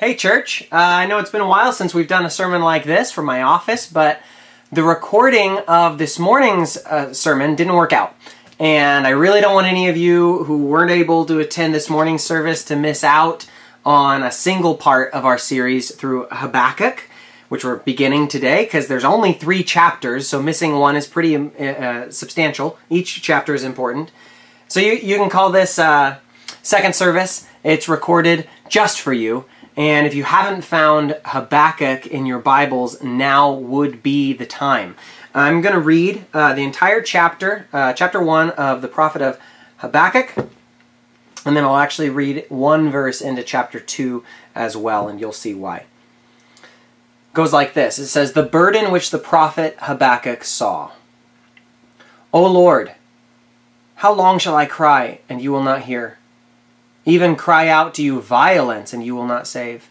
Hey, church. Uh, I know it's been a while since we've done a sermon like this from my office, but the recording of this morning's uh, sermon didn't work out. And I really don't want any of you who weren't able to attend this morning's service to miss out on a single part of our series through Habakkuk, which we're beginning today, because there's only three chapters, so missing one is pretty uh, uh, substantial. Each chapter is important. So you, you can call this uh, second service. It's recorded just for you. And if you haven't found Habakkuk in your Bibles, now would be the time. I'm going to read uh, the entire chapter, uh, chapter 1 of the prophet of Habakkuk, and then I'll actually read one verse into chapter 2 as well, and you'll see why. It goes like this It says, The burden which the prophet Habakkuk saw. O Lord, how long shall I cry, and you will not hear? Even cry out to you violence, and you will not save.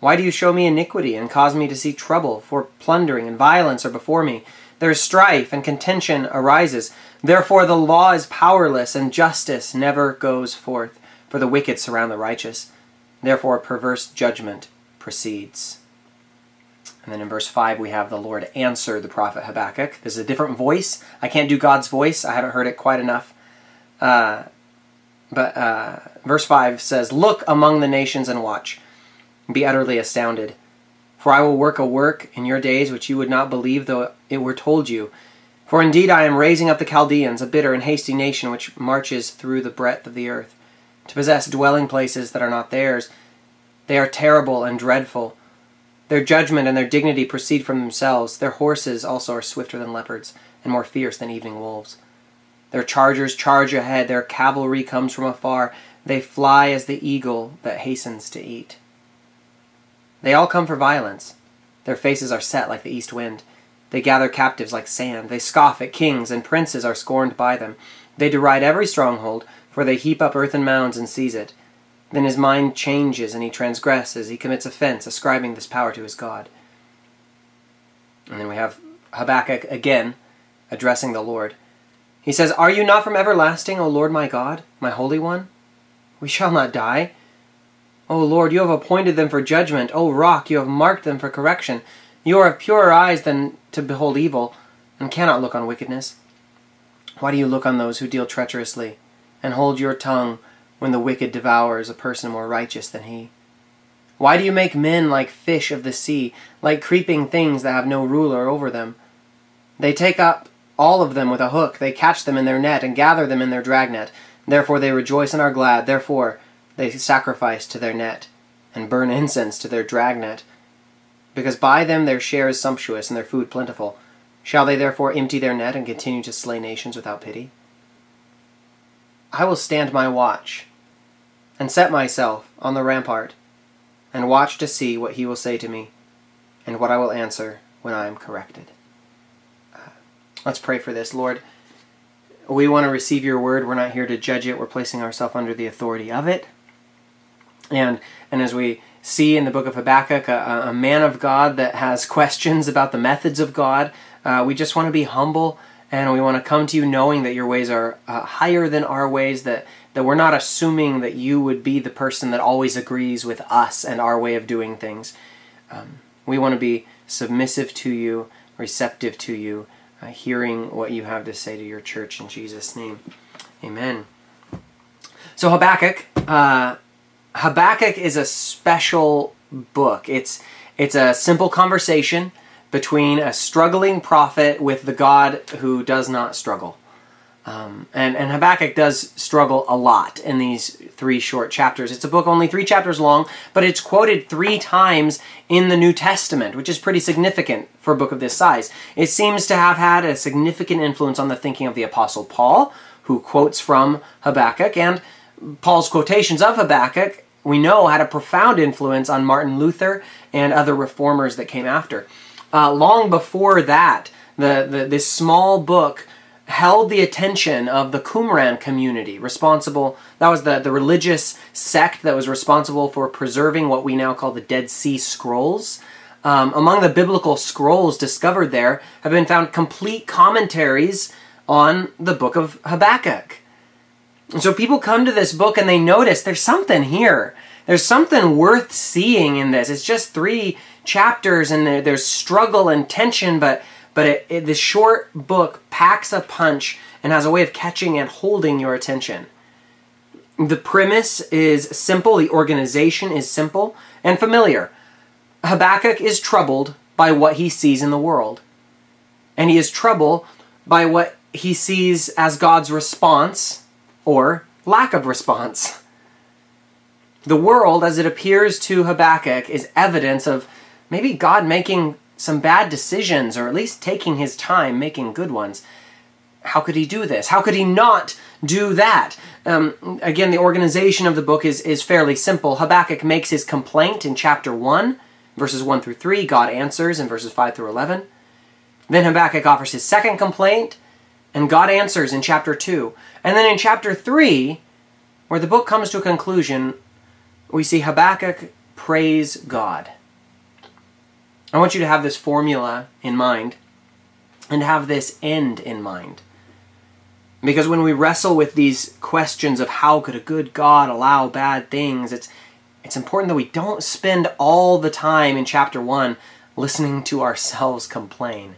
Why do you show me iniquity and cause me to see trouble? For plundering and violence are before me. There is strife and contention arises. Therefore the law is powerless, and justice never goes forth. For the wicked surround the righteous. Therefore perverse judgment proceeds. And then in verse 5, we have the Lord answer the prophet Habakkuk. This is a different voice. I can't do God's voice, I haven't heard it quite enough. Uh, but uh, verse 5 says, Look among the nations and watch, be utterly astounded. For I will work a work in your days which you would not believe though it were told you. For indeed I am raising up the Chaldeans, a bitter and hasty nation which marches through the breadth of the earth, to possess dwelling places that are not theirs. They are terrible and dreadful. Their judgment and their dignity proceed from themselves. Their horses also are swifter than leopards, and more fierce than evening wolves. Their chargers charge ahead, their cavalry comes from afar. They fly as the eagle that hastens to eat. They all come for violence. Their faces are set like the east wind. They gather captives like sand. They scoff at kings, and princes are scorned by them. They deride every stronghold, for they heap up earthen mounds and seize it. Then his mind changes, and he transgresses. He commits offense, ascribing this power to his God. And then we have Habakkuk again addressing the Lord. He says, Are you not from everlasting, O Lord my God, my Holy One? We shall not die. O Lord, you have appointed them for judgment. O rock, you have marked them for correction. You are of purer eyes than to behold evil, and cannot look on wickedness. Why do you look on those who deal treacherously, and hold your tongue when the wicked devours a person more righteous than he? Why do you make men like fish of the sea, like creeping things that have no ruler over them? They take up all of them with a hook. They catch them in their net and gather them in their dragnet. Therefore they rejoice and are glad. Therefore they sacrifice to their net and burn incense to their dragnet. Because by them their share is sumptuous and their food plentiful. Shall they therefore empty their net and continue to slay nations without pity? I will stand my watch and set myself on the rampart and watch to see what he will say to me and what I will answer when I am corrected. Let's pray for this. Lord, we want to receive your word. We're not here to judge it. We're placing ourselves under the authority of it. And and as we see in the book of Habakkuk, a, a man of God that has questions about the methods of God, uh, we just want to be humble and we want to come to you knowing that your ways are uh, higher than our ways, that, that we're not assuming that you would be the person that always agrees with us and our way of doing things. Um, we want to be submissive to you, receptive to you, uh, hearing what you have to say to your church in Jesus' name. Amen. So Habakkuk, uh, Habakkuk is a special book. It's it's a simple conversation between a struggling prophet with the God who does not struggle. Um, and, and Habakkuk does struggle a lot in these three short chapters. It's a book only three chapters long, but it's quoted three times in the New Testament, which is pretty significant for a book of this size. It seems to have had a significant influence on the thinking of the Apostle Paul, who quotes from Habakkuk, and Paul's quotations of Habakkuk, we know, had a profound influence on Martin Luther and other reformers that came after. Uh, long before that, the, the, this small book held the attention of the Qumran community, responsible, that was the, the religious sect that was responsible for preserving what we now call the Dead Sea Scrolls. Um, among the biblical scrolls discovered there have been found complete commentaries on the book of Habakkuk. So people come to this book and they notice there's something here. there's something worth seeing in this. It's just three chapters and there's struggle and tension, but but it, it, the short book packs a punch and has a way of catching and holding your attention. The premise is simple, the organization is simple and familiar. Habakkuk is troubled by what he sees in the world. And he is troubled by what he sees as God's response or lack of response. The world, as it appears to Habakkuk, is evidence of maybe God making some bad decisions or at least taking his time making good ones. How could he do this? How could he not do that? Um, again, the organization of the book is, is fairly simple. Habakkuk makes his complaint in chapter 1, verses 1 through 3. God answers in verses 5 through 11. Then Habakkuk offers his second complaint, and God answers in chapter 2. And then in chapter 3, where the book comes to a conclusion, we see Habakkuk praise God. I want you to have this formula in mind and have this end in mind. Because when we wrestle with these questions of how could a good God allow bad things, it's it's important that we don't spend all the time in chapter 1 listening to ourselves complain.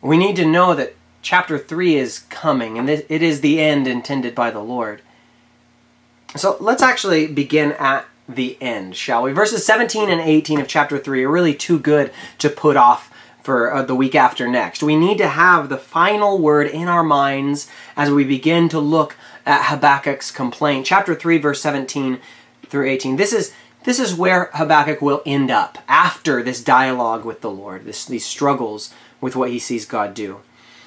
We need to know that chapter 3 is coming and it is the end intended by the Lord. So let's actually begin at the end, shall we? Verses 17 and 18 of chapter 3 are really too good to put off for uh, the week after next. We need to have the final word in our minds as we begin to look at Habakkuk's complaint. Chapter 3 verse 17 through 18. This is this is where Habakkuk will end up after this dialogue with the Lord, this, these struggles with what he sees God do.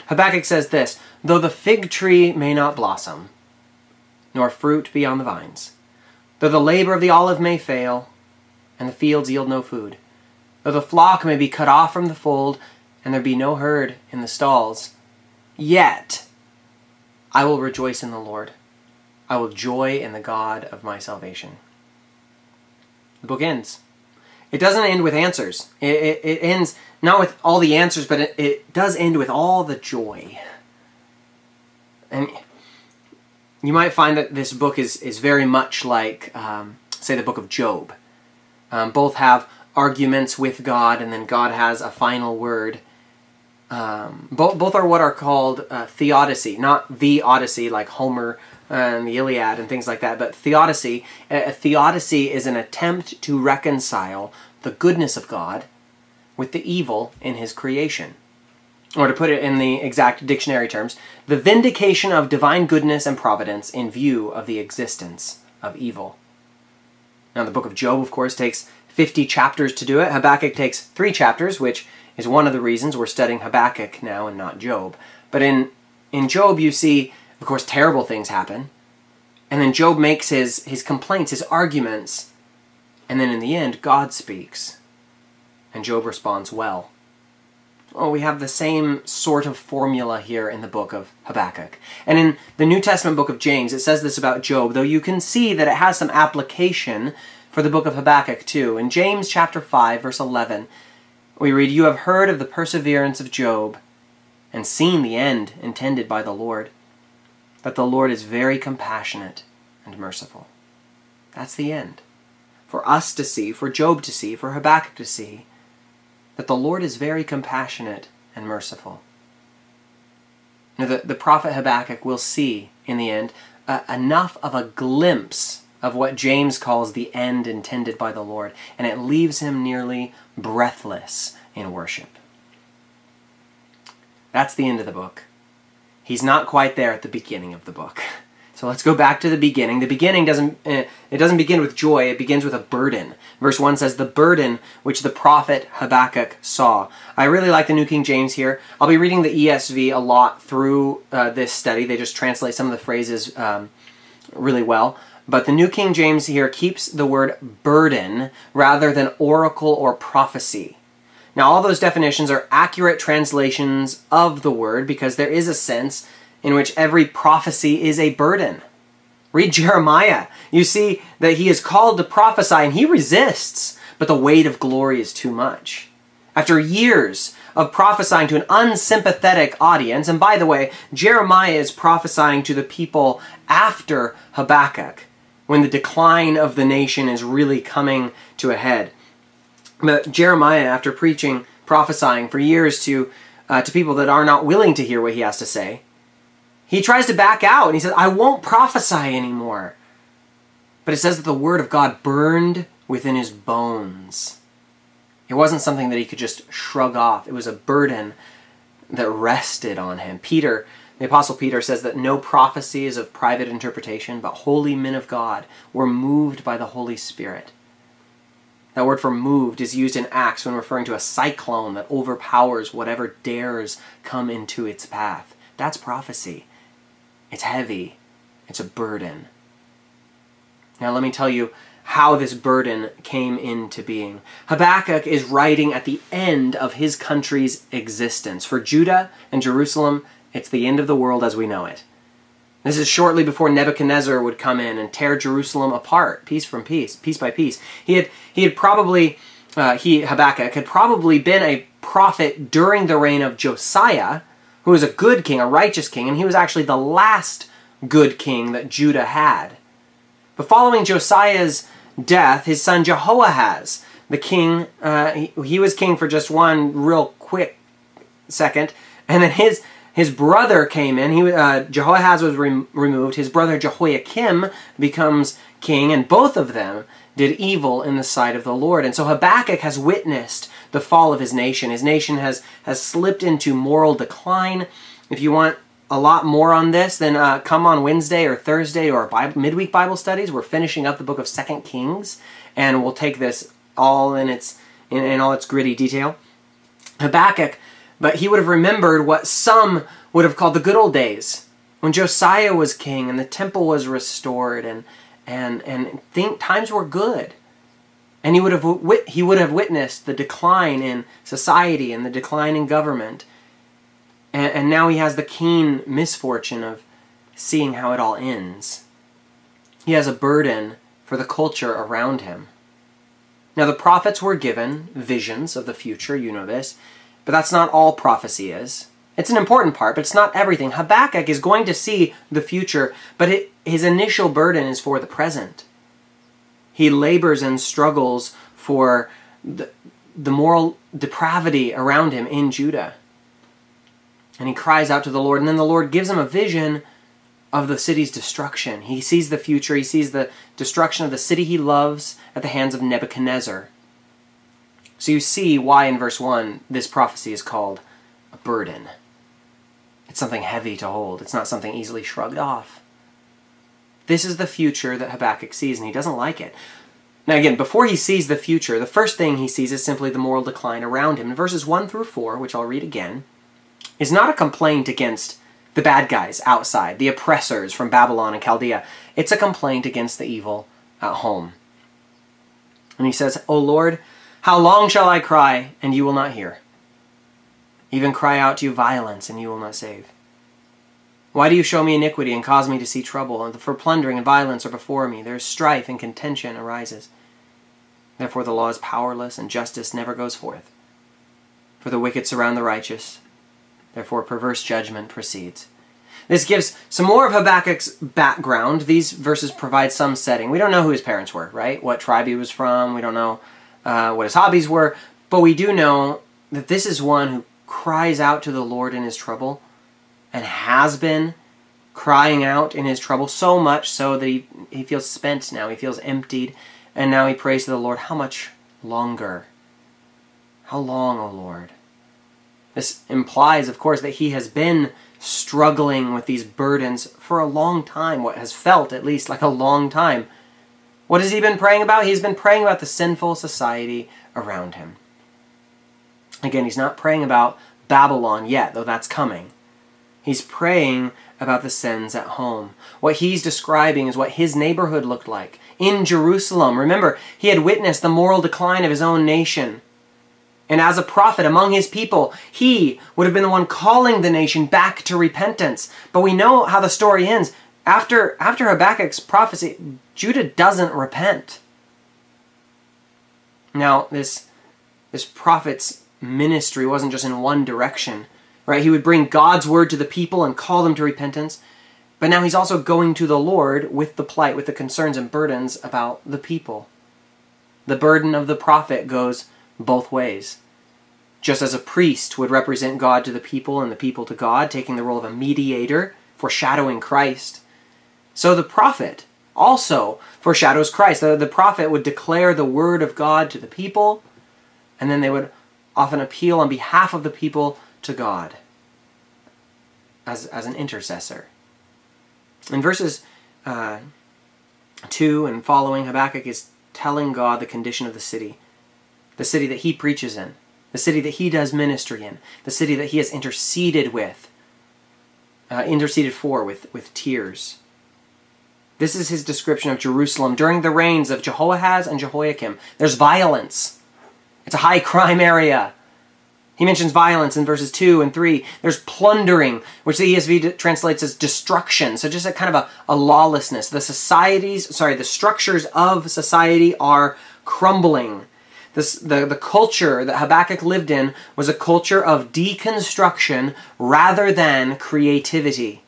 Habakkuk says this, though the fig tree may not blossom, nor fruit be on the vines, though the labor of the olive may fail, and the fields yield no food, though the flock may be cut off from the fold, and there be no herd in the stalls, yet I will rejoice in the Lord. I will joy in the God of my salvation. The book ends. It doesn't end with answers. It, it, it ends not with all the answers, but it, it does end with all the joy. And you might find that this book is, is very much like, um, say, the book of Job. Um, both have arguments with God, and then God has a final word. Um, both, both are what are called uh, theodicy, not the Odyssey like Homer and the Iliad and things like that, but theodicy. A, a theodicy is an attempt to reconcile the goodness of God with the evil in his creation. Or to put it in the exact dictionary terms, the vindication of divine goodness and providence in view of the existence of evil. Now, the book of Job, of course, takes 50 chapters to do it. Habakkuk takes three chapters, which is one of the reasons we're studying Habakkuk now and not Job. But in, in Job, you see, of course, terrible things happen. And then Job makes his, his complaints, his arguments. And then in the end, God speaks. And Job responds well. Well, we have the same sort of formula here in the book of Habakkuk. And in the New Testament book of James, it says this about Job, though you can see that it has some application for the book of Habakkuk too. In James chapter 5, verse 11, we read, You have heard of the perseverance of Job and seen the end intended by the Lord, that the Lord is very compassionate and merciful. That's the end. For us to see, for Job to see, for Habakkuk to see, that the Lord is very compassionate and merciful. Now, the, the prophet Habakkuk will see, in the end, uh, enough of a glimpse of what James calls the end intended by the Lord, and it leaves him nearly breathless in worship. That's the end of the book. He's not quite there at the beginning of the book. So let's go back to the beginning. The beginning doesn't eh, it doesn't begin with joy, it begins with a burden. Verse 1 says the burden which the prophet Habakkuk saw. I really like the New King James here. I'll be reading the ESV a lot through uh, this study. They just translate some of the phrases um, really well. But the New King James here keeps the word burden rather than oracle or prophecy. Now, all those definitions are accurate translations of the word because there is a sense in which every prophecy is a burden. Read Jeremiah. You see that he is called to prophesy and he resists, but the weight of glory is too much. After years of prophesying to an unsympathetic audience, and by the way, Jeremiah is prophesying to the people after Habakkuk. when the decline of the nation is really coming to a head. But Jeremiah, after preaching, prophesying for years to, uh, to people that are not willing to hear what he has to say, he tries to back out and he says, I won't prophesy anymore. But it says that the word of God burned within his bones. It wasn't something that he could just shrug off, it was a burden that rested on him. Peter, the Apostle Peter says that no prophecy is of private interpretation, but holy men of God were moved by the Holy Spirit. That word for moved is used in Acts when referring to a cyclone that overpowers whatever dares come into its path. That's prophecy. It's heavy, it's a burden. Now, let me tell you how this burden came into being. Habakkuk is writing at the end of his country's existence. For Judah and Jerusalem, it's the end of the world as we know it. This is shortly before Nebuchadnezzar would come in and tear Jerusalem apart, piece from piece, piece by piece. He had, he had probably, uh, he, Habakkuk, had probably been a prophet during the reign of Josiah, who was a good king, a righteous king, and he was actually the last good king that Judah had. But following Josiah's death, his son Jehoahaz, the king, uh, he, he, was king for just one real quick second, and then his his brother came in. He uh, Jehoahaz was re- removed. His brother Jehoiakim becomes king, and both of them did evil in the sight of the Lord. And so Habakkuk has witnessed the fall of his nation. His nation has has slipped into moral decline. If you want a lot more on this, then uh, come on Wednesday or Thursday or Bible, midweek Bible studies. We're finishing up the book of Second Kings, and we'll take this all in its in, in all its gritty detail. Habakkuk, but he would have remembered what some would have called the good old days when Josiah was king and the temple was restored and and and think times were good. And he would have he would have witnessed the decline in society and the decline in government and, and now he has the keen misfortune of seeing how it all ends. He has a burden for the culture around him. Now, the prophets were given visions of the future, you know this, but that's not all prophecy is. It's an important part, but it's not everything. Habakkuk is going to see the future, but it, his initial burden is for the present. He labors and struggles for the, the moral depravity around him in Judah. And he cries out to the Lord, and then the Lord gives him a vision of the city's destruction. He sees the future, he sees the destruction of the city he loves at the hands of Nebuchadnezzar. So you see why in verse 1 this prophecy is called a burden. It's something heavy to hold, it's not something easily shrugged off. This is the future that Habakkuk sees, and he doesn't like it. Now, again, before he sees the future, the first thing he sees is simply the moral decline around him. Verses 1 through 4, which I'll read again, is not a complaint against the bad guys outside, the oppressors from Babylon and Chaldea. It's a complaint against the evil at home. And he says, O Lord, how long shall I cry, and you will not hear? Even cry out to you violence, and you will not save. Why do you show me iniquity and cause me to see trouble? And For plundering and violence are before me. There is strife and contention arises. Therefore the law is powerless, and justice never goes forth. For the wicked surround the righteous, Therefore, perverse judgment proceeds. This gives some more of Habakkuk's background. These verses provide some setting. We don't know who his parents were, right? What tribe he was from. We don't know uh, what his hobbies were. But we do know that this is one who cries out to the Lord in his trouble and has been crying out in his trouble so much so that he, he feels spent now. He feels emptied. And now he prays to the Lord, How much longer? How long, O Lord? This implies, of course, that he has been struggling with these burdens for a long time, what has felt at least like a long time. What has he been praying about? He's been praying about the sinful society around him. Again, he's not praying about Babylon yet, though that's coming. He's praying about the sins at home. What he's describing is what his neighborhood looked like in Jerusalem. Remember, he had witnessed the moral decline of his own nation. And as a prophet among his people, he would have been the one calling the nation back to repentance. But we know how the story ends. After, after Habakkuk's prophecy, Judah doesn't repent. Now, this, this prophet's ministry wasn't just in one direction, right? He would bring God's word to the people and call them to repentance. But now he's also going to the Lord with the plight, with the concerns and burdens about the people. The burden of the prophet goes both ways. Just as a priest would represent God to the people and the people to God, taking the role of a mediator, foreshadowing Christ, so the prophet also foreshadows Christ. The, the prophet would declare the word of God to the people, and then they would often appeal on behalf of the people to God as, as an intercessor. In verses uh, 2 and following, Habakkuk is telling God the condition of the city, the city that he preaches in, the city that he does ministry in, the city that he has interceded with, uh, interceded for with, with tears. This is his description of Jerusalem during the reigns of Jehoahaz and Jehoiakim. There's violence. It's a high crime area. He mentions violence in verses 2 and 3. There's plundering, which the ESV translates as destruction. So just a kind of a, a lawlessness. The societies, sorry, the structures of society are crumbling. This, the, the culture that Habakkuk lived in was a culture of deconstruction rather than creativity.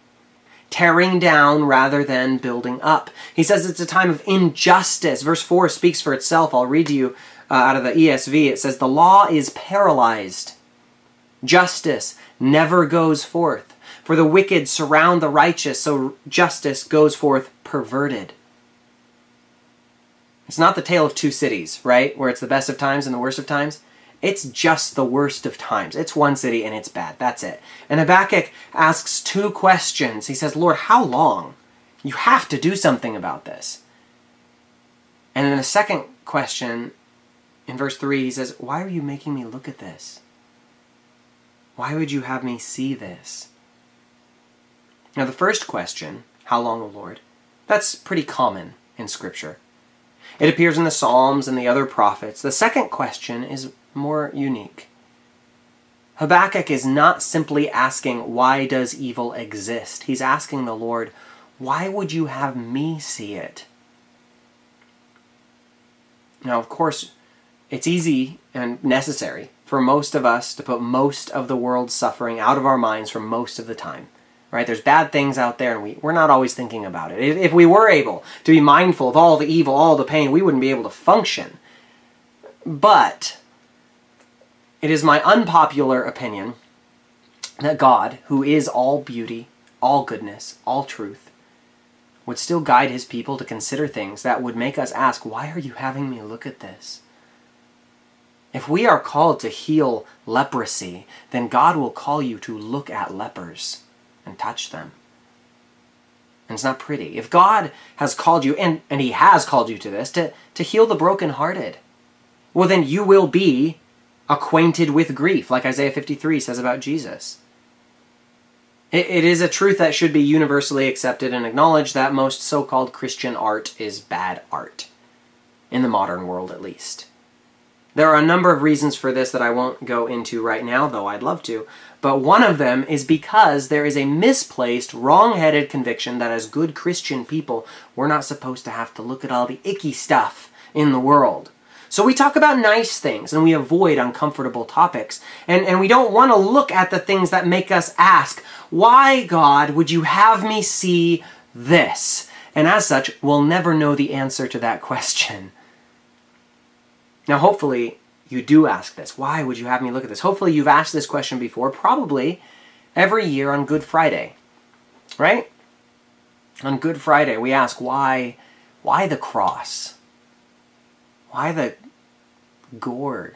Tearing down rather than building up. He says it's a time of injustice. Verse 4 speaks for itself. I'll read to you uh, out of the ESV. It says, The law is paralyzed Justice never goes forth. For the wicked surround the righteous, so justice goes forth perverted. It's not the tale of two cities, right? Where it's the best of times and the worst of times. It's just the worst of times. It's one city and it's bad. That's it. And Habakkuk asks two questions. He says, Lord, how long? You have to do something about this. And then the second question in verse 3, he says, Why are you making me look at this? Why would you have me see this? Now, the first question, How long, O Lord? That's pretty common in Scripture. It appears in the Psalms and the other prophets. The second question is more unique. Habakkuk is not simply asking, Why does evil exist? He's asking the Lord, Why would you have me see it? Now, of course, it's easy and necessary for most of us to put most of the world's suffering out of our minds for most of the time. Right? There's bad things out there, and we, we're not always thinking about it. If, if we were able to be mindful of all the evil, all the pain, we wouldn't be able to function. But it is my unpopular opinion that God, who is all beauty, all goodness, all truth, would still guide his people to consider things that would make us ask, why are you having me look at this? If we are called to heal leprosy, then God will call you to look at lepers and touch them. And it's not pretty. If God has called you, and, and He has called you to this, to, to heal the brokenhearted, well, then you will be acquainted with grief, like Isaiah 53 says about Jesus. It, it is a truth that should be universally accepted and acknowledged that most so called Christian art is bad art, in the modern world at least. There are a number of reasons for this that I won't go into right now, though I'd love to. But one of them is because there is a misplaced, wrong-headed conviction that as good Christian people, we're not supposed to have to look at all the icky stuff in the world. So we talk about nice things and we avoid uncomfortable topics. And, and we don't want to look at the things that make us ask, why, God, would you have me see this? And as such, we'll never know the answer to that question. Now, hopefully, you do ask this. Why would you have me look at this? Hopefully, you've asked this question before, probably every year on Good Friday, right? On Good Friday, we ask why, why the cross? Why the gore?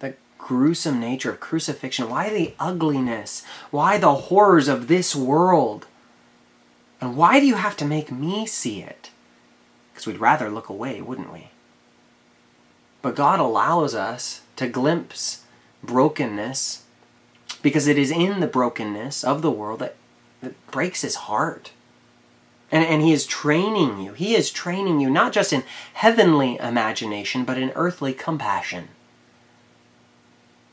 The gruesome nature of crucifixion? Why the ugliness? Why the horrors of this world? And why do you have to make me see it? Because we'd rather look away, wouldn't we? But God allows us to glimpse brokenness because it is in the brokenness of the world that, that breaks his heart. And, and he is training you. He is training you not just in heavenly imagination, but in earthly compassion.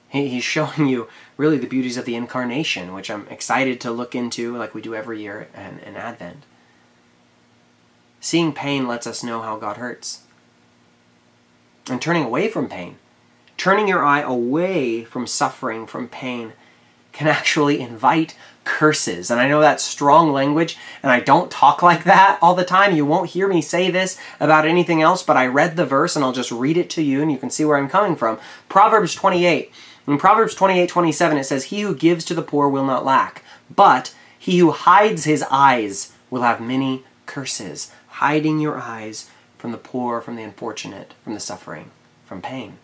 He, he's showing you really the beauties of the incarnation, which I'm excited to look into like we do every year in, in Advent. Seeing pain lets us know how God hurts and turning away from pain. Turning your eye away from suffering, from pain, can actually invite curses. And I know that's strong language, and I don't talk like that all the time. You won't hear me say this about anything else, but I read the verse and I'll just read it to you and you can see where I'm coming from. Proverbs 28. In Proverbs 28 27, it says, He who gives to the poor will not lack, but he who hides his eyes will have many curses. Hiding your eyes from the poor, from the unfortunate, from the suffering, from pain.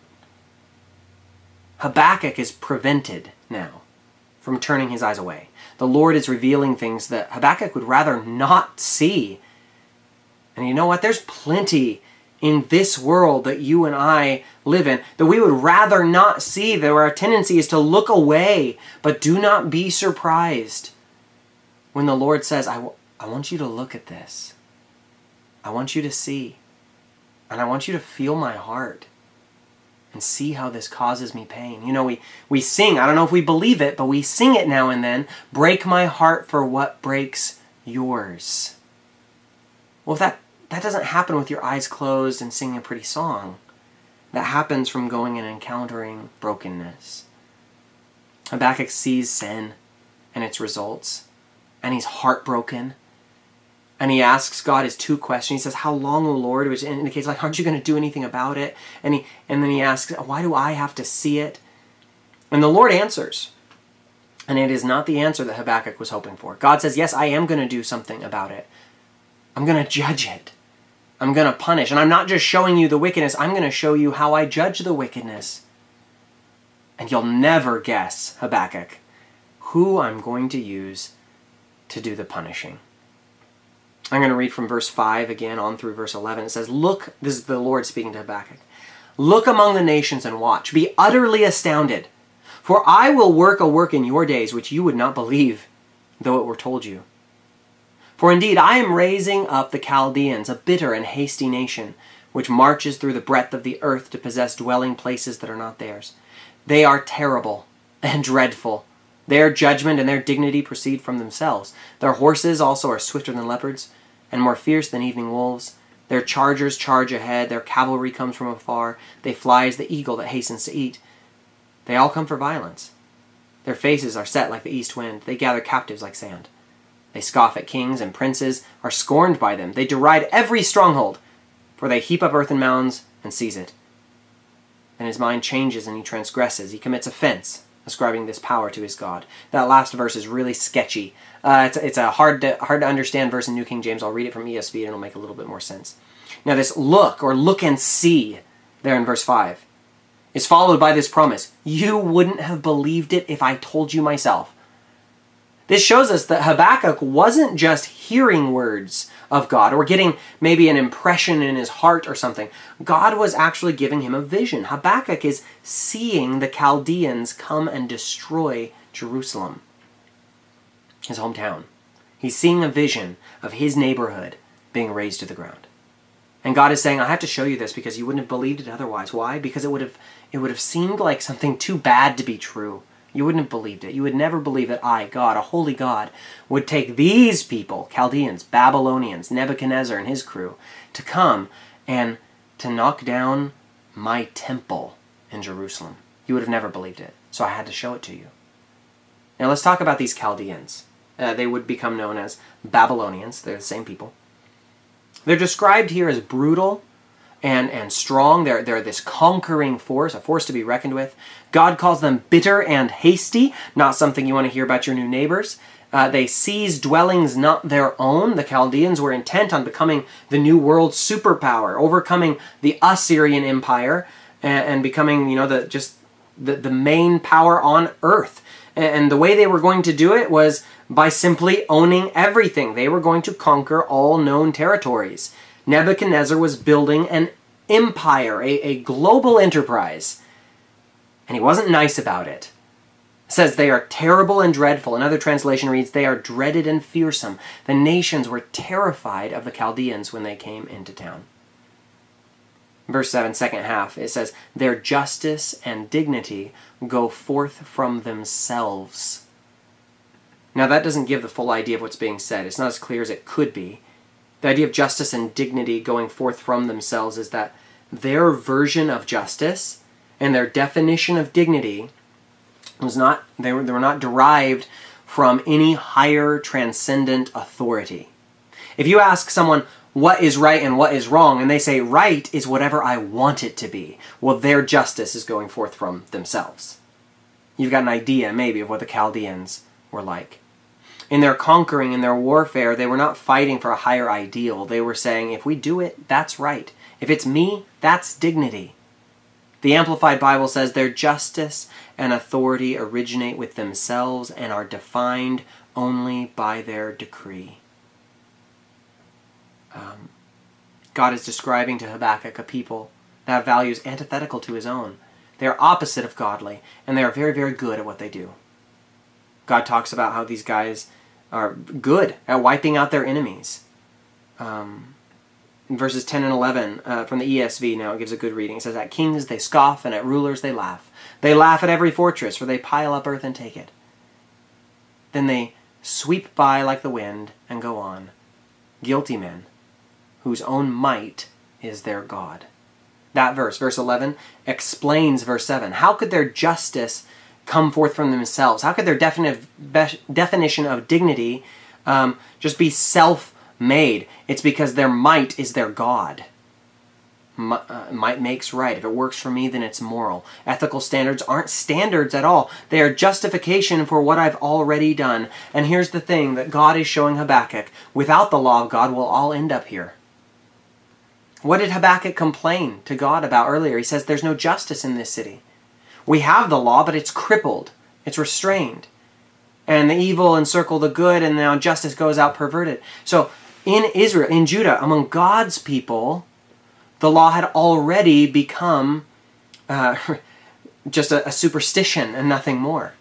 Habakkuk is prevented now from turning his eyes away. The Lord is revealing things that Habakkuk would rather not see. And you know what? There's plenty in this world that you and I live in that we would rather not see, that our tendency is to look away. But do not be surprised when the Lord says, I, w- I want you to look at this. I want you to see. And I want you to feel my heart and see how this causes me pain. You know, we, we sing, I don't know if we believe it, but we sing it now and then break my heart for what breaks yours. Well, if that, that doesn't happen with your eyes closed and singing a pretty song. That happens from going and encountering brokenness. Habakkuk sees sin and its results, and he's heartbroken and he asks God his two questions. He says, "How long, O Lord?" Which indicates like, "Aren't you going to do anything about it?" And he and then he asks, "Why do I have to see it?" And the Lord answers, and it is not the answer that Habakkuk was hoping for. God says, "Yes, I am going to do something about it. I'm going to judge it. I'm going to punish, and I'm not just showing you the wickedness. I'm going to show you how I judge the wickedness." And you'll never guess, Habakkuk, who I'm going to use to do the punishing. I'm going to read from verse 5 again on through verse 11. It says, Look, this is the Lord speaking to Habakkuk. Look among the nations and watch. Be utterly astounded. For I will work a work in your days which you would not believe, though it were told you. For indeed I am raising up the Chaldeans, a bitter and hasty nation, which marches through the breadth of the earth to possess dwelling places that are not theirs. They are terrible and dreadful. Their judgment and their dignity proceed from themselves. Their horses also are swifter than leopards and more fierce than evening wolves. Their chargers charge ahead, their cavalry comes from afar, they fly as the eagle that hastens to eat. They all come for violence. Their faces are set like the east wind, they gather captives like sand. They scoff at kings and princes, are scorned by them, they deride every stronghold, for they heap up earthen mounds and seize it. And his mind changes and he transgresses, he commits offense, ascribing this power to his God. That last verse is really sketchy. Uh, it's, it's a hard to, hard to understand verse in New King James. I'll read it from ESV and it'll make a little bit more sense. Now, this look or look and see there in verse 5 is followed by this promise You wouldn't have believed it if I told you myself. This shows us that Habakkuk wasn't just hearing words of God or getting maybe an impression in his heart or something. God was actually giving him a vision. Habakkuk is seeing the Chaldeans come and destroy Jerusalem his hometown. He's seeing a vision of his neighborhood being razed to the ground. And God is saying, I have to show you this because you wouldn't have believed it otherwise. Why? Because it would have it would have seemed like something too bad to be true. You wouldn't have believed it. You would never believe that I, God, a holy God, would take these people, Chaldeans, Babylonians, Nebuchadnezzar and his crew, to come and to knock down my temple in Jerusalem. You would have never believed it. So I had to show it to you. Now let's talk about these Chaldeans. Uh, they would become known as Babylonians. They're the same people. They're described here as brutal and, and strong. They're, they're this conquering force, a force to be reckoned with. God calls them bitter and hasty, not something you want to hear about your new neighbors. Uh, they seize dwellings not their own. The Chaldeans were intent on becoming the new world superpower, overcoming the Assyrian Empire, and, and becoming, you know, the just the, the main power on earth. And the way they were going to do it was by simply owning everything. They were going to conquer all known territories. Nebuchadnezzar was building an empire, a, a global enterprise. And he wasn't nice about it. it. Says they are terrible and dreadful. Another translation reads, they are dreaded and fearsome. The nations were terrified of the Chaldeans when they came into town verse 7, second half, it says, Their justice and dignity go forth from themselves. Now, that doesn't give the full idea of what's being said. It's not as clear as it could be. The idea of justice and dignity going forth from themselves is that their version of justice and their definition of dignity was not they were they were not derived from any higher transcendent authority. If you ask someone what is right and what is wrong, and they say right is whatever I want it to be, well, their justice is going forth from themselves. You've got an idea, maybe, of what the Chaldeans were like. In their conquering, in their warfare, they were not fighting for a higher ideal. They were saying, if we do it, that's right. If it's me, that's dignity. The Amplified Bible says their justice and authority originate with themselves and are defined only by their decree. Um, God is describing to Habakkuk a people that have values antithetical to his own. They are opposite of godly, and they are very, very good at what they do. God talks about how these guys are good at wiping out their enemies. Um, verses 10 and 11 uh, from the ESV now it gives a good reading. It says, At kings they scoff, and at rulers they laugh. They laugh at every fortress, for they pile up earth and take it. Then they sweep by like the wind and go on. Guilty men, whose own might is their God. That verse, verse 11, explains verse 7. How could their justice come forth from themselves? How could their definition of dignity um, just be self made. It's because their might is their God. Uh, might makes right. If it works for me, then it's moral. Ethical standards aren't standards at all. They are justification for what I've already done. And here's the thing that God is showing Habakkuk. Without the law of God, we'll all end up here. What did Habakkuk complain to God about earlier? He says, There's no justice in this city. We have the law, but it's crippled, it's restrained. And the evil encircle the good, and now justice goes out perverted. So in Israel, in Judah, among God's people, the law had already become uh, just a, a superstition and nothing more.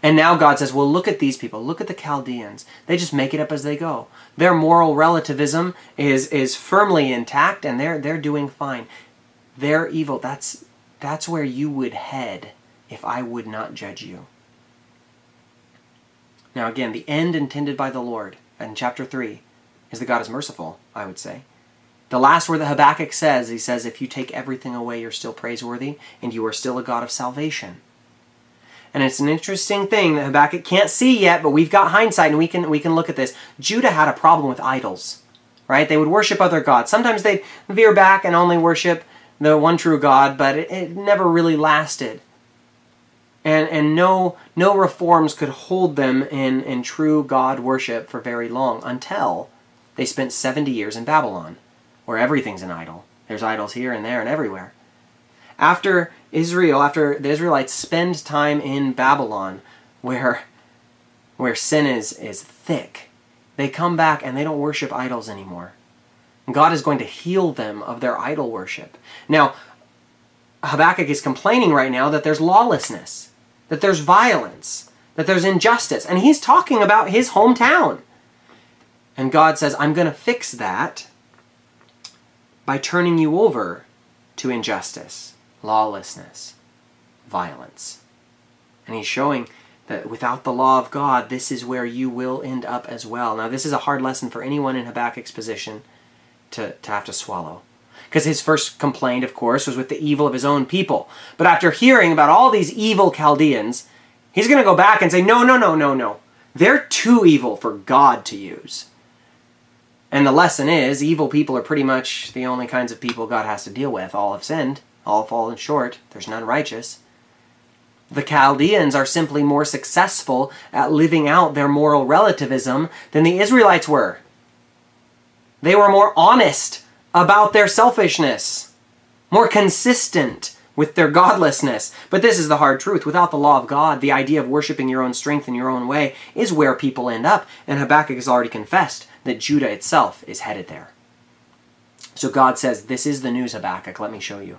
And now God says, well, look at these people. Look at the Chaldeans. They just make it up as they go. Their moral relativism is, is firmly intact and they're, they're doing fine. They're evil. That's, that's where you would head if I would not judge you. Now, again, the end intended by the Lord in chapter 3 is that God is merciful, I would say. The last word that Habakkuk says, he says, if you take everything away, you're still praiseworthy, and you are still a God of salvation. And it's an interesting thing that Habakkuk can't see yet, but we've got hindsight and we can we can look at this. Judah had a problem with idols. Right? They would worship other gods. Sometimes they'd veer back and only worship the one true God, but it, it never really lasted. And and no no reforms could hold them in, in true God worship for very long until they spent 70 years in Babylon, where everything's an idol. There's idols here and there and everywhere. After Israel, after the Israelites spend time in Babylon, where, where sin is, is thick, they come back and they don't worship idols anymore. God is going to heal them of their idol worship. Now, Habakkuk is complaining right now that there's lawlessness, that there's violence, that there's injustice, and he's talking about his hometown. And God says, I'm going to fix that by turning you over to injustice, lawlessness, violence. And He's showing that without the law of God, this is where you will end up as well. Now, this is a hard lesson for anyone in Habakkuk's position to, to have to swallow. Because his first complaint, of course, was with the evil of his own people. But after hearing about all these evil Chaldeans, he's going to go back and say, no, no, no, no, no. They're too evil for God to use. And the lesson is, evil people are pretty much the only kinds of people God has to deal with. All have sinned, all have fallen short, there's none righteous. The Chaldeans are simply more successful at living out their moral relativism than the Israelites were. They were more honest about their selfishness, more consistent with their godlessness. But this is the hard truth. Without the law of God, the idea of worshiping your own strength in your own way is where people end up. And Habakkuk has already confessed that Judah itself is headed there. So God says, This is the news, Habakkuk. Let me show you.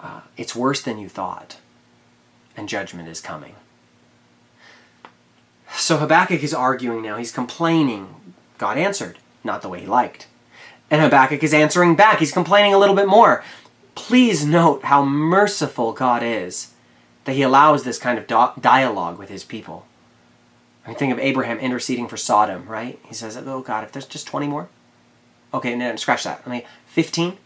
Uh, it's worse than you thought, and judgment is coming. So Habakkuk is arguing now. He's complaining. God answered, not the way he liked. And Habakkuk is answering back. He's complaining a little bit more. Please note how merciful God is that he allows this kind of dialogue with his people. I mean, think of Abraham interceding for Sodom, right? He says, "Oh God, if there's just 20 more, okay, no, scratch that. I mean, 15.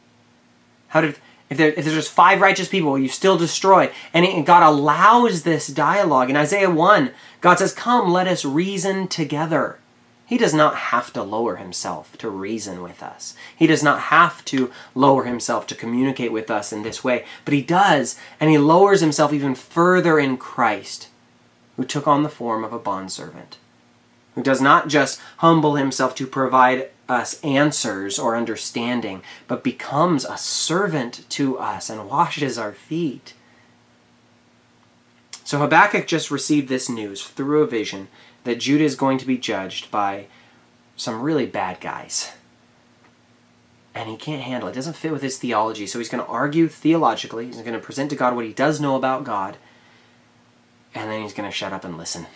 How did If, there, if there's just five righteous people, you still destroy? And, it, and God allows this dialogue. In Isaiah 1, God says, Come, let us reason together. He does not have to lower himself to reason with us. He does not have to lower himself to communicate with us in this way. But he does, and he lowers himself even further in Christ, who took on the form of a bondservant, who does not just humble himself to provide us answers or understanding, but becomes a servant to us and washes our feet. So Habakkuk just received this news through a vision that Judah is going to be judged by some really bad guys. And he can't handle it. It doesn't fit with his theology. So he's going to argue theologically. He's going to present to God what he does know about God. And then he's going to shut up and listen.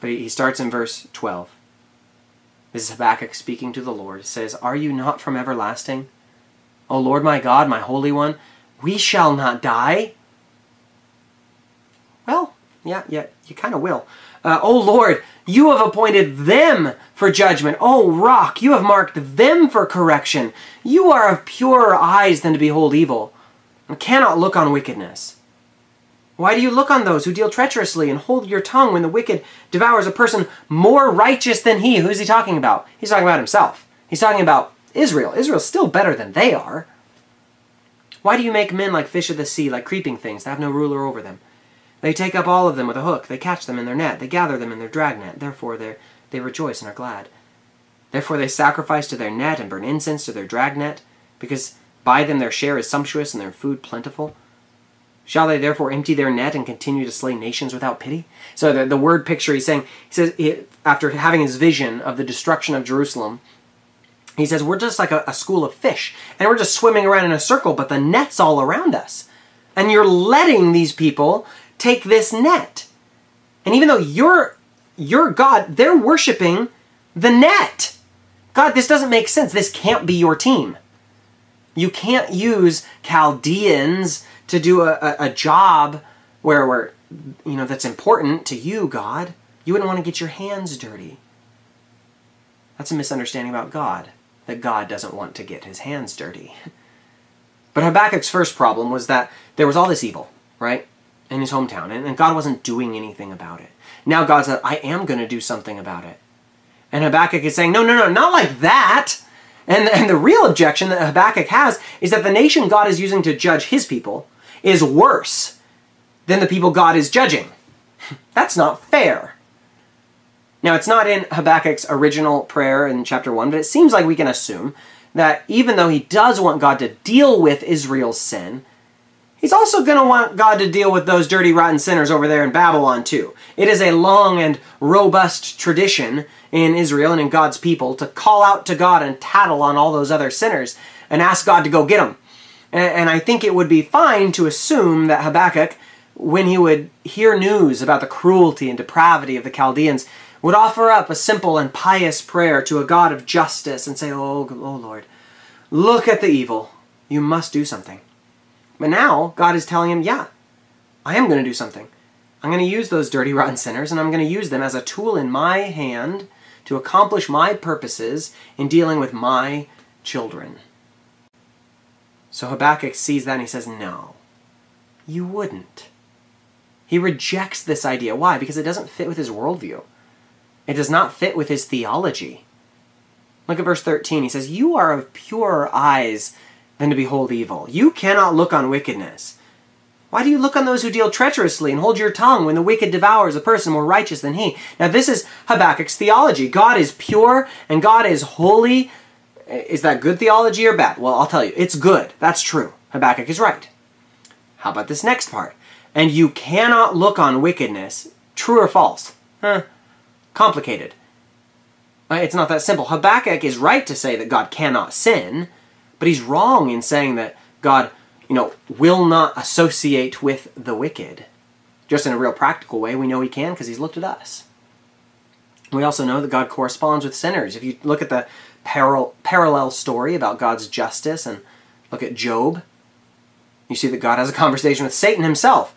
But he starts in verse 12. This is Habakkuk speaking to the Lord. It says, Are you not from everlasting? O Lord my God, my Holy One, we shall not die. Well, yeah, yeah, you kind of will. Uh, oh Lord, you have appointed them for judgment. Oh rock, you have marked them for correction. You are of purer eyes than to behold evil, and cannot look on wickedness. Why do you look on those who deal treacherously and hold your tongue when the wicked devours a person more righteous than he? Who is he talking about? He's talking about himself. He's talking about Israel. Israel's still better than they are. Why do you make men like fish of the sea, like creeping things that have no ruler over them? They take up all of them with a hook. They catch them in their net. They gather them in their dragnet. Therefore they rejoice and are glad. Therefore they sacrifice to their net and burn incense to their dragnet, because by them their share is sumptuous and their food plentiful. Shall they therefore empty their net and continue to slay nations without pity? So the, the word picture he's saying, he says, he, after having his vision of the destruction of Jerusalem, he says, we're just like a, a school of fish, and we're just swimming around in a circle, but the net's all around us. And you're letting these people take this net. And even though you're you're God, they're worshiping the net. God, this doesn't make sense. This can't be your team. You can't use Chaldeans to do a, a, a job where, where you know that's important to you, God. You wouldn't want to get your hands dirty. That's a misunderstanding about God, that God doesn't want to get his hands dirty. But Habakkuk's first problem was that there was all this evil, right? In his hometown, and, God wasn't doing anything about it. Now God said, I am going to do something about it. And Habakkuk is saying, no, no, no, not like that. And, and the real objection that Habakkuk has is that the nation God is using to judge his people is worse than the people God is judging. That's not fair. Now, it's not in Habakkuk's original prayer in chapter 1, but it seems like we can assume that even though he does want God to deal with Israel's sin, He's also going to want God to deal with those dirty, rotten sinners over there in Babylon, too. It is a long and robust tradition in Israel and in God's people to call out to God and tattle on all those other sinners and ask God to go get them. And, I think it would be fine to assume that Habakkuk, when he would hear news about the cruelty and depravity of the Chaldeans, would offer up a simple and pious prayer to a God of justice and say, Oh, oh Lord, look at the evil. You must do something. But now God is telling him, yeah, I am going to do something. I'm going to use those dirty, rotten sinners, and I'm going to use them as a tool in my hand to accomplish my purposes in dealing with my children. So Habakkuk sees that and he says, No, you wouldn't. He rejects this idea. Why? Because it doesn't fit with his worldview, it does not fit with his theology. Look at verse 13. He says, You are of pure eyes than to behold evil. You cannot look on wickedness. Why do you look on those who deal treacherously and hold your tongue when the wicked devours a person more righteous than he? Now, this is Habakkuk's theology. God is pure and God is holy. Is that good theology or bad? Well, I'll tell you, it's good. That's true. Habakkuk is right. How about this next part? And you cannot look on wickedness. True or false? Huh. Complicated. Uh, it's not that simple. Habakkuk is right to say that God cannot sin. But he's wrong in saying that God, you know, will not associate with the wicked. Just in a real practical way, we know he can because he's looked at us. We also know that God corresponds with sinners. If you look at the paral- parallel story about God's justice and look at Job, you see that God has a conversation with Satan himself.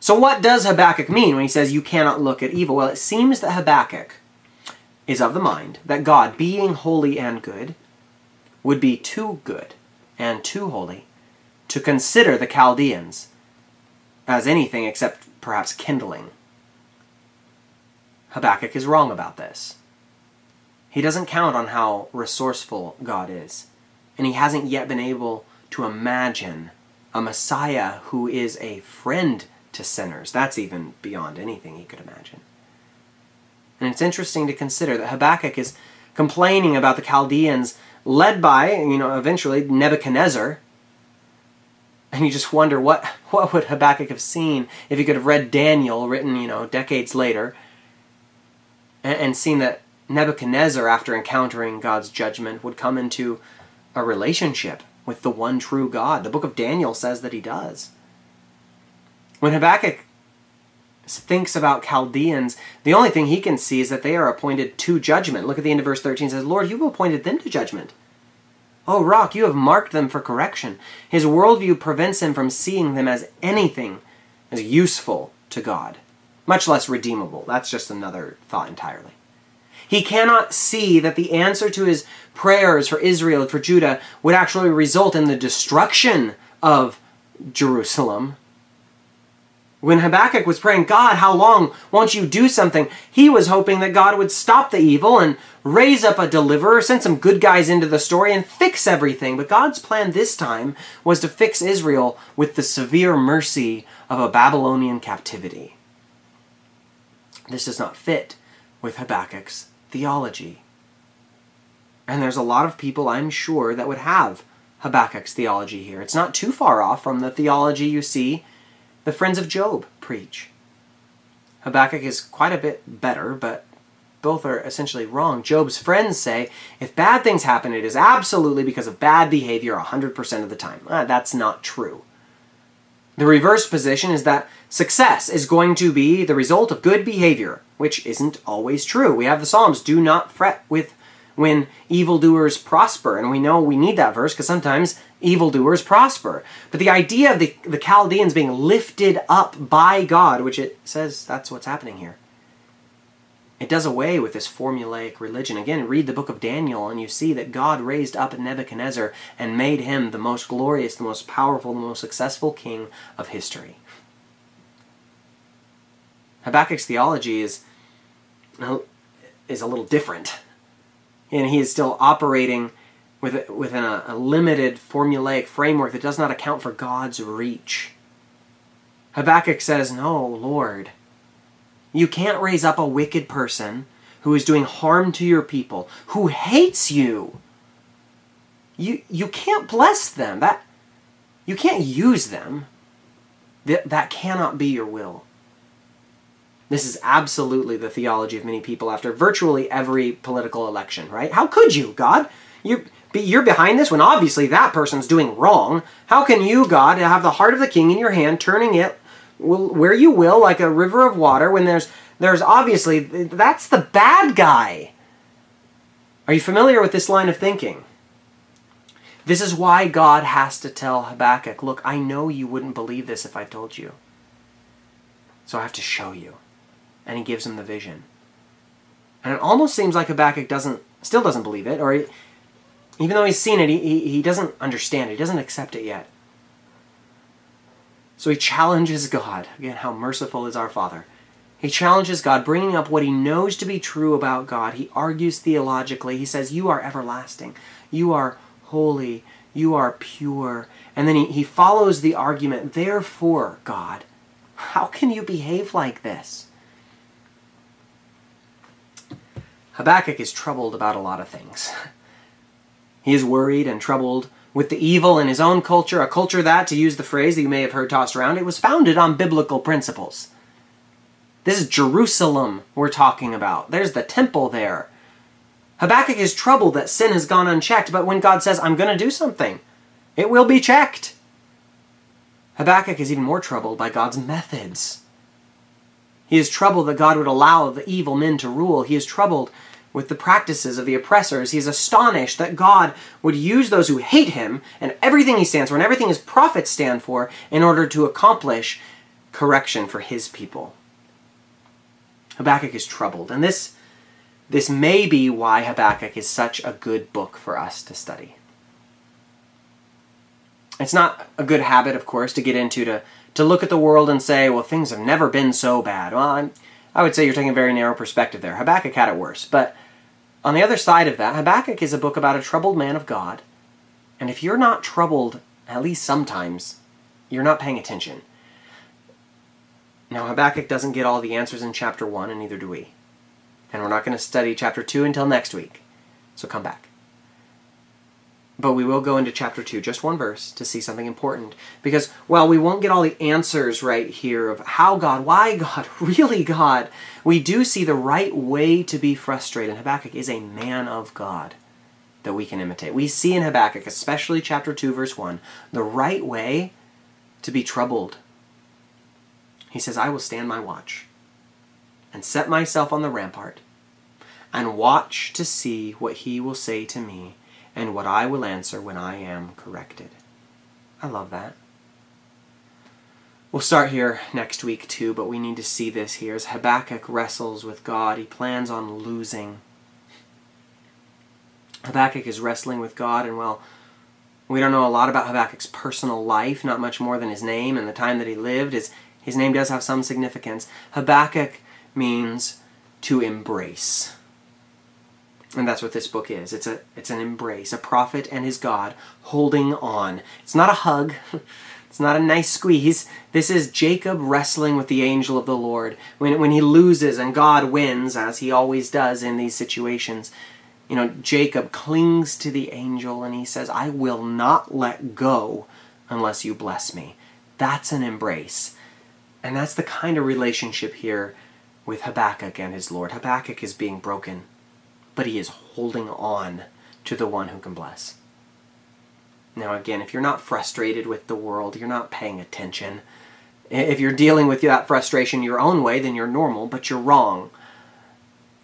So, what does Habakkuk mean when he says you cannot look at evil? Well, it seems that Habakkuk is of the mind that God, being holy and good, would be too good and too holy to consider the Chaldeans as anything except perhaps kindling. Habakkuk is wrong about this. He doesn't count on how resourceful God is, and he hasn't yet been able to imagine a Messiah who is a friend to sinners. That's even beyond anything he could imagine. And it's interesting to consider that Habakkuk is complaining about the Chaldeans led by, you know, eventually Nebuchadnezzar. And you just wonder what, what would Habakkuk have seen if he could have read Daniel, written, you know, decades later, and, and seen that Nebuchadnezzar, after encountering God's judgment, would come into a relationship with the one true God. The book of Daniel says that he does. When Habakkuk thinks about Chaldeans, the only thing he can see is that they are appointed to judgment. Look at the end of verse 13 it says, Lord, you've appointed them to judgment. Oh, rock, you have marked them for correction. His worldview prevents him from seeing them as anything as useful to God, much less redeemable. That's just another thought entirely. He cannot see that the answer to his prayers for Israel for Judah would actually result in the destruction of Jerusalem when Habakkuk was praying, God, how long won't you do something? He was hoping that God would stop the evil and raise up a deliverer, send some good guys into the story, and fix everything. But God's plan this time was to fix Israel with the severe mercy of a Babylonian captivity. This does not fit with Habakkuk's theology. And there's a lot of people, I'm sure, that would have Habakkuk's theology here. It's not too far off from the theology you see the friends of Job preach. Habakkuk is quite a bit better, but both are essentially wrong. Job's friends say if bad things happen, it is absolutely because of bad behavior 100% of the time. Ah, that's not true. The reverse position is that success is going to be the result of good behavior, which isn't always true. We have the Psalms do not fret with when evildoers prosper. And we know we need that verse because sometimes evildoers prosper. But the idea of the, the Chaldeans being lifted up by God, which it says that's what's happening here, it does away with this formulaic religion. Again, read the book of Daniel and you see that God raised up Nebuchadnezzar and made him the most glorious, the most powerful, the most successful king of history. Habakkuk's theology is, is a little different and he is still operating within a, a limited formulaic framework that does not account for God's reach. Habakkuk says, No, Lord, you can't raise up a wicked person who is doing harm to your people, who hates you. You, you can't bless them. That, you can't use them. That, that cannot be your will. This is absolutely the theology of many people after virtually every political election, right? How could you, God? You're, you're behind this when obviously that person's doing wrong. How can you, God, have the heart of the king in your hand, turning it where you will, like a river of water, when there's there's obviously that's the bad guy. Are you familiar with this line of thinking? This is why God has to tell Habakkuk, look, I know you wouldn't believe this if I told you. So I have to show you and he gives him the vision. And it almost seems like Habakkuk doesn't, still doesn't believe it, or he, even though he's seen it, he, he doesn't understand it. He doesn't accept it yet. So he challenges God. Again, how merciful is our Father. He challenges God, bringing up what he knows to be true about God. He argues theologically. He says, You are everlasting. You are holy. You are pure. And then he, he follows the argument, Therefore, God, how can you behave like this? Habakkuk is troubled about a lot of things. He is worried and troubled with the evil in his own culture, a culture that, to use the phrase that you may have heard tossed around, it was founded on biblical principles. This is Jerusalem we're talking about. There's the temple there. Habakkuk is troubled that sin has gone unchecked, but when God says, I'm going to do something, it will be checked. Habakkuk is even more troubled by God's methods. He is troubled that God would allow the evil men to rule. He is troubled with the practices of the oppressors. He is astonished that God would use those who hate him and everything he stands for and everything his prophets stand for in order to accomplish correction for his people. Habakkuk is troubled, and this, this may be why Habakkuk is such a good book for us to study. it's not a good habit, of course, to get into to, to look at the world and say, well, things have never been so bad. Well, I'm, I would say you're taking a very narrow perspective there. Habakkuk had it worse. But on the other side of that, Habakkuk is a book about a troubled man of God. And if you're not troubled, at least sometimes, you're not paying attention. Now, Habakkuk doesn't get all the answers in chapter 1, and neither do we. And we're not going to study chapter 2 until next week. So come back. But we will go into chapter 2, just one verse, to see something important. Because while we won't get all the answers right here of how God, why God, really God, we do see the right way to be frustrated. Habakkuk is a man of God that we can imitate. We see in Habakkuk, especially chapter 2, verse 1, the right way to be troubled. He says, I will stand my watch and set myself on the rampart and watch to see what he will say to me and what I will answer when I am corrected. I love that. We'll start here next week too, but we need to see this here. As Habakkuk wrestles with God, he plans on losing. Habakkuk is wrestling with God, and well, we don't know a lot about Habakkuk's personal life, not much more than his name and the time that he lived. His, his name does have some significance. Habakkuk means to embrace. And that's what this book is. It's a it's an embrace, a prophet and his God holding on. It's not a hug. It's not a nice squeeze. This is Jacob wrestling with the angel of the Lord. When when he loses and God wins as he always does in these situations. You know, Jacob clings to the angel and he says, "I will not let go unless you bless me." That's an embrace. And that's the kind of relationship here with Habakkuk and his Lord. Habakkuk is being broken but he is holding on to the one who can bless. Now, again, if you're not frustrated with the world, you're not paying attention. If you're dealing with that frustration your own way, then you're normal, but you're wrong.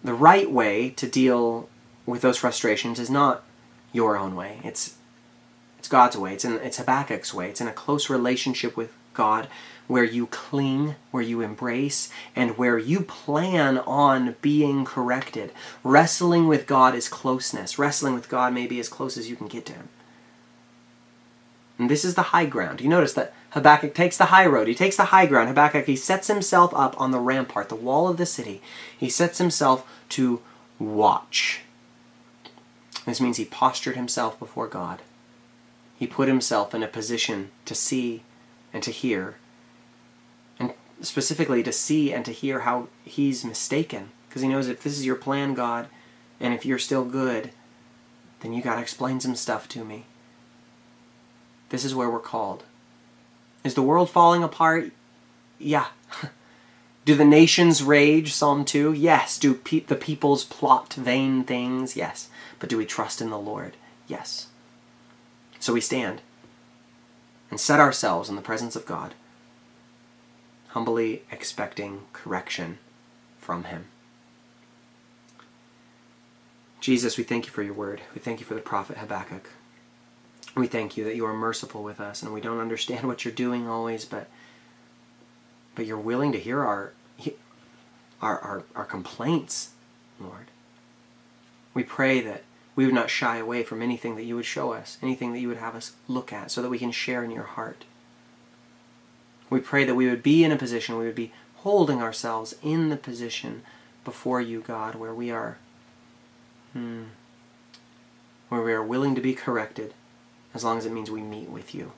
The right way to deal with those frustrations is not your own way. It's it's God's way. It's in it's Habakkuk's way. It's in a close relationship with God where you cling, where you embrace, and where you plan on being corrected. Wrestling with God is closeness. Wrestling with God may be as close as you can get to Him. And this is the high ground. You notice that Habakkuk takes the high road. He takes the high ground. Habakkuk, he sets himself up on the rampart, the wall of the city. He sets himself to watch. This means he postured himself before God. He put himself in a position to see and to hear specifically to see and to hear how he's mistaken. Because he knows if this is your plan, God, and if you're still good, then you got to explain some stuff to me. This is where we're called. Is the world falling apart? Yeah. Do the nations rage? Psalm 2? Yes. Do pe- the peoples plot vain things? Yes. But do we trust in the Lord? Yes. So we stand and set ourselves in the presence of God humbly expecting correction from Him. Jesus, we thank you for your word. We thank you for the prophet Habakkuk. We thank you that you are merciful with us and we don't understand what you're doing always, but but you're willing to hear our our, our, our complaints, Lord. We pray that we would not shy away from anything that you would show us, anything that you would have us look at, so that we can share in your heart. We pray that we would be in a position, we would be holding ourselves in the position before you, God, where we are, hmm, where we are willing to be corrected, as long as it means we meet with you.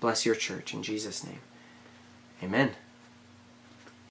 Bless your church in Jesus' name. Amen.